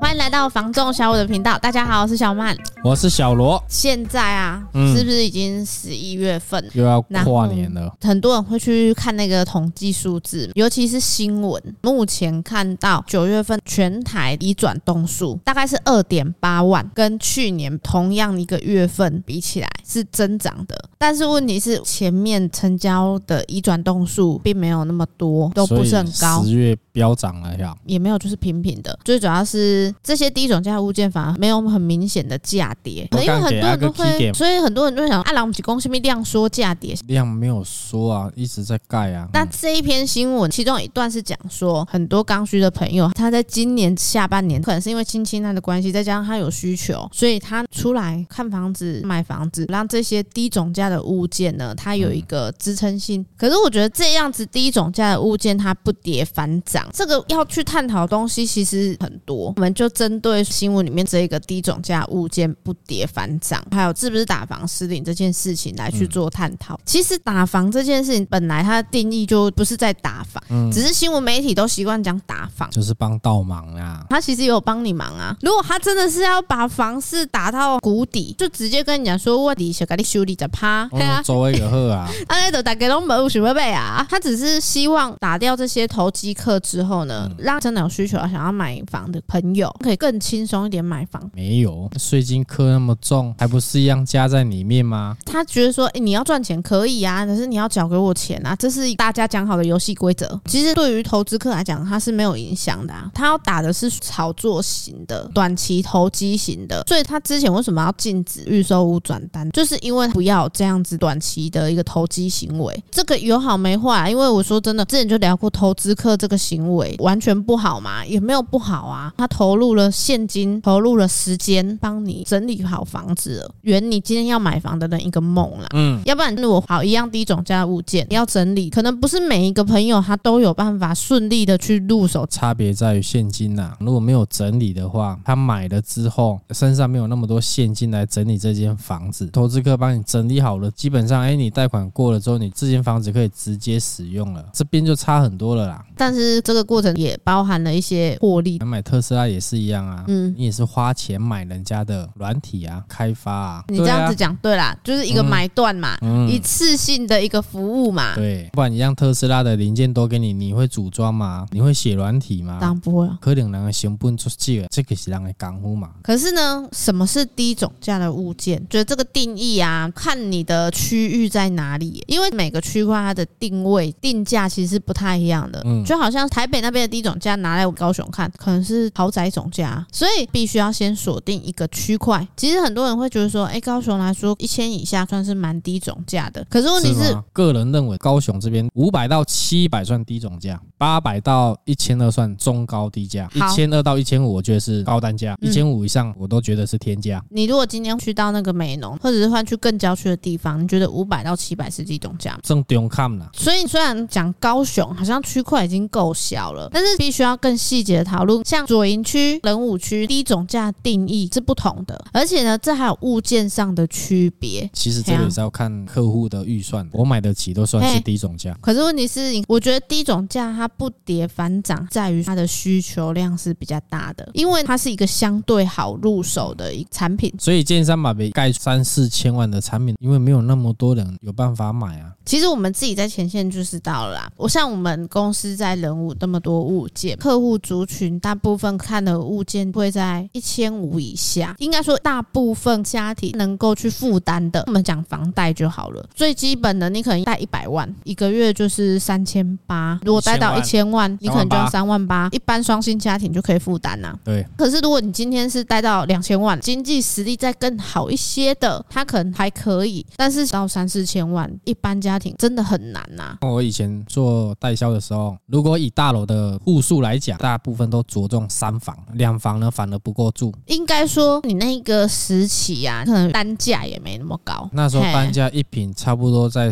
欢迎来到房仲小五的频道，大家好，我是小曼，我是小罗。现在啊，嗯、是不是已经十一月份又要跨年了？很多人会去看那个统计数字，尤其是新闻。目前看到九月份全台已转动数大概是二点八万，跟去年同样一个月份比起来是增长的。但是问题是，前面成交的移转动数并没有那么多，都不是很高。十月飙涨了呀？也没有，就是平平的。最主要是。这些低总价物件反而没有很明显的价跌，因为很多人都会，所以很多人都会想，啊，我们公司没量说价跌，量没有说啊，一直在盖啊。那这一篇新闻，其中有一段是讲说，很多刚需的朋友，他在今年下半年，可能是因为亲亲他的关系，再加上他有需求，所以他出来看房子、买房子，让这些低总价的物件呢，它有一个支撑性。可是我觉得这样子低总价的物件，它不跌反涨，这个要去探讨的东西其实很多，我们就。针对新闻里面这一个低总价物件不跌反涨，还有是不是打房失灵这件事情来去做探讨。其实打房这件事情本来它的定义就不是在打房，只是新闻媒体都习惯讲打房，就是帮倒忙啊。他其实也有帮你忙啊。如果他真的是要把房市打到谷底，就直接跟你讲说我底下给你修理在趴，对啊，周围个好啊，啊，那都大家都没有想要买啊。他只是希望打掉这些投机客之后呢，让真的有需求想要买房的朋友。可以更轻松一点买房，没有税金课那么重，还不是一样加在里面吗？他觉得说，哎、你要赚钱可以啊，可是你要缴给我钱啊，这是大家讲好的游戏规则。其实对于投资客来讲，他是没有影响的、啊，他要打的是炒作型的、短期投机型的。所以他之前为什么要禁止预售屋转单，就是因为不要这样子短期的一个投机行为。这个有好没坏、啊，因为我说真的，之前就聊过投资客这个行为完全不好嘛，也没有不好啊，他投入了。现金投入了时间，帮你整理好房子了，圆你今天要买房的人一个梦啦。嗯，要不然如果好一样低总价的物件要整理，可能不是每一个朋友他都有办法顺利的去入手。差别在于现金呐，如果没有整理的话，他买了之后身上没有那么多现金来整理这间房子，投资客帮你整理好了，基本上哎，你贷款过了之后，你这间房子可以直接使用了，这边就差很多了啦。但是这个过程也包含了一些获利。买特斯拉也是一样啊。嗯，你也是花钱买人家的软体啊，开发啊。你这样子讲对啦，就是一个买断嘛，一次性的一个服务嘛。对，不然你让特斯拉的零件都给你，你会组装吗？你会写软体吗？当然不会。可能人的成本出去了，这个是人的功夫嘛。可是呢，什么是低总价的物件？觉得这个定义啊，看你的区域在哪里，因为每个区块它的定位定价其实是不太一样的。嗯，就好像台北那边的低总价拿来我高雄看，可能是豪宅总价。所以必须要先锁定一个区块。其实很多人会觉得说，哎，高雄来说一千以下算是蛮低总价的。可是问题是，是个人认为高雄这边五百到七百算低总价，八百到一千二算中高低价，一千二到一千五我觉得是高单价，一千五以上我都觉得是天价。你如果今天去到那个美浓，或者是换去更郊区的地方，你觉得五百到七百是低总价吗？正中看了。所以虽然讲高雄好像区块已经够小了，但是必须要更细节的讨论，像左营区、仁武区低总价定义是不同的，而且呢，这还有物件上的区别。其实这个也是要看客户的预算，我买得起都算是低总价。可是问题是，我觉得低总价它不跌反涨，在于它的需求量是比较大的，因为它是一个相对好入手的一个产品。所以建商把别盖三四千万的产品，因为没有那么多人有办法买啊。其实我们自己在前线就知道了啦。我像我们公司在人物那么多物件，客户族群大部分看的物件会在一千五以下，应该说大部分家庭能够去负担的。我们讲房贷就好了，最基本的你可能贷一百万，一个月就是三千八。如果贷到一千万，你可能就要三万八，一般双薪家庭就可以负担呐。对。可是如果你今天是贷到两千万，经济实力再更好一些的，他可能还可以，但是到三四千万，一般家庭真的很难呐。我以前做代销的时候，如果以大楼的户数来讲，大部分都着重三房，两房呢反而不够住。应该说，你那个时期啊，可能单价也没那么高。那时候单价一平差不多在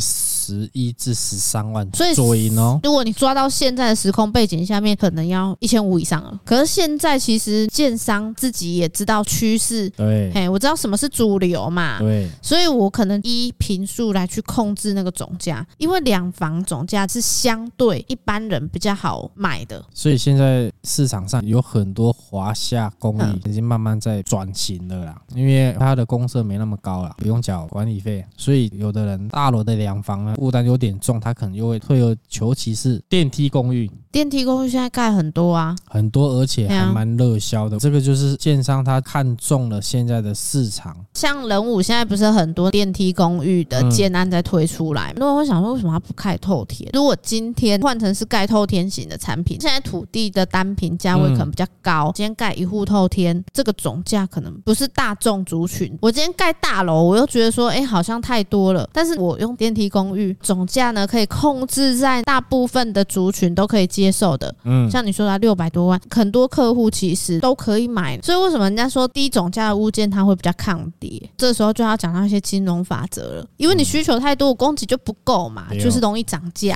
十一至十三万，所以左右哦。如果你抓到现在的时空背景下面，可能要一千五以上了。可是现在其实建商自己也知道趋势，对，嘿，我知道什么是主流嘛。对，所以我可能依平数来去控制那个总价，因为两房总价是相对一般人比较好买的。所以现在市场上有很多华夏公寓已经慢慢在转型了啦，因为它的公设没那么高了，不用缴管理费，所以有的人大楼的两房呢负担有点重，他可能又会退而求其次，电梯公寓。电梯公寓现在盖很多啊，很多，而且还蛮热销的。这个就是建商他看中了现在的市场。像仁武现在不是很多电梯公寓的建案在推出来，那、嗯、我想说，为什么它不盖透天？如果今天换成是盖透天型的产品，现在土地的单品价位可能比较高。嗯、今天盖一户透天，这个总价可能不是大众族群。我今天盖大楼，我又觉得说，哎、欸，好像太多了。但是我用电梯公寓，总价呢可以控制在大部分的族群都可以接受的，嗯，像你说的六百多万，很多客户其实都可以买，所以为什么人家说低总价的物件它会比较抗跌？这时候就要讲到一些金融法则了，因为你需求太多，供给就不够嘛，就是容易涨价。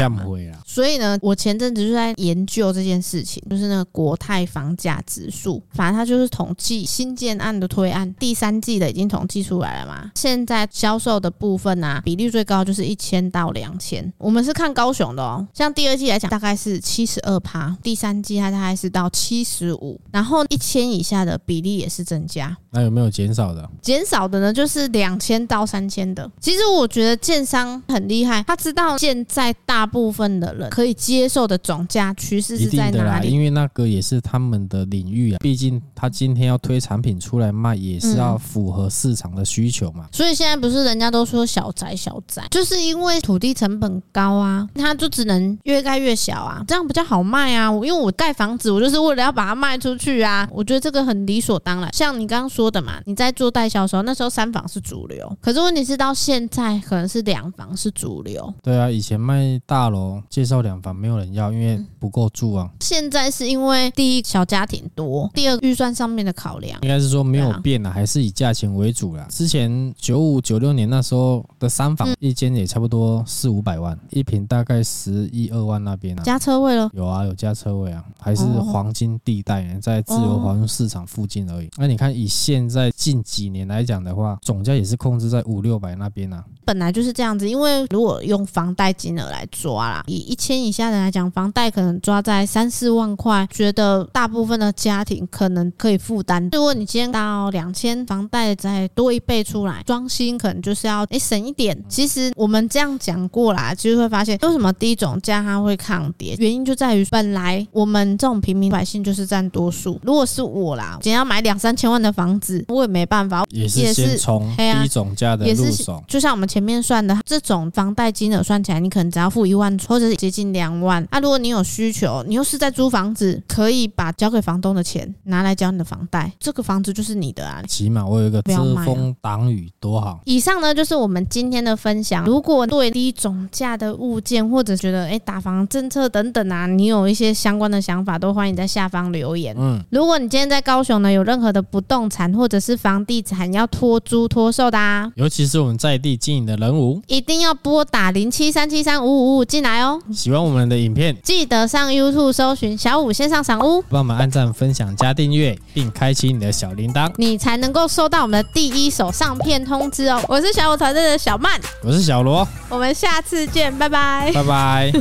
所以呢，我前阵子就在研究这件事情，就是那个国泰房价指数，反正它就是统计新建案的推案，第三季的已经统计出来了嘛。现在销售的部分啊，比例最高就是一千到两千，我们是看高雄的哦，像第二季来讲，大概是。七十二趴，第三季它大概是到七十五，然后一千以下的比例也是增加。那有没有减少的？减少的呢，就是两千到三千的。其实我觉得建商很厉害，他知道现在大部分的人可以接受的总价趋势是在哪里。因为那个也是他们的领域啊，毕竟他今天要推产品出来卖，也是要符合市场的需求嘛。所以现在不是人家都说小宅小宅，就是因为土地成本高啊，它就只能越盖越小啊。这样比较好卖啊，因为我盖房子，我就是为了要把它卖出去啊。我觉得这个很理所当然。像你刚刚说的嘛，你在做代销的时候，那时候三房是主流，可是问题是到现在可能是两房是主流。对啊，以前卖大楼介绍两房没有人要，因为不够住啊。现在是因为第一小家庭多，第二预算上面的考量，应该是说没有变啊，还是以价钱为主啦。之前九五九六年那时候的三房一间也差不多四五百万一平，大概十一二万那边啊，加车位了。有啊，有加车位啊，还是黄金地带，在自由房屋市场附近而已。那你看，以现在近几年来讲的话，总价也是控制在五六百那边啊。本来就是这样子，因为如果用房贷金额来抓啦，以一千以下的来讲，房贷可能抓在三四万块，觉得大部分的家庭可能可以负担。如果你今天到两千，房贷再多一倍出来，装新可能就是要诶省一点。其实我们这样讲过啦，其实会发现为什么低总价它会抗跌，原因就在于本来我们这种平民百姓就是占多数。如果是我啦，今天要买两三千万的房子，我也没办法，也是先从低总价的入手，就像我们。前面算的这种房贷金额算起来，你可能只要付一万，或者是接近两万。啊，如果你有需求，你又是在租房子，可以把交给房东的钱拿来交你的房贷，这个房子就是你的啊。起码我有一个遮风挡雨，多好。以上呢就是我们今天的分享。如果对低总价的物件，或者觉得哎打房政策等等啊，你有一些相关的想法，都欢迎在下方留言。嗯，如果你今天在高雄呢，有任何的不动产或者是房地产要托租托售的啊，尤其是我们在地经营的人物。一定要拨打零七三七三五五五进来哦。喜欢我们的影片，记得上 YouTube 搜寻小五线上赏屋，帮我们按赞、分享、加订阅，并开启你的小铃铛，你才能够收到我们的第一手上片通知哦。我是小五团队的小曼，我是小罗，我我们下次见，拜拜，拜拜。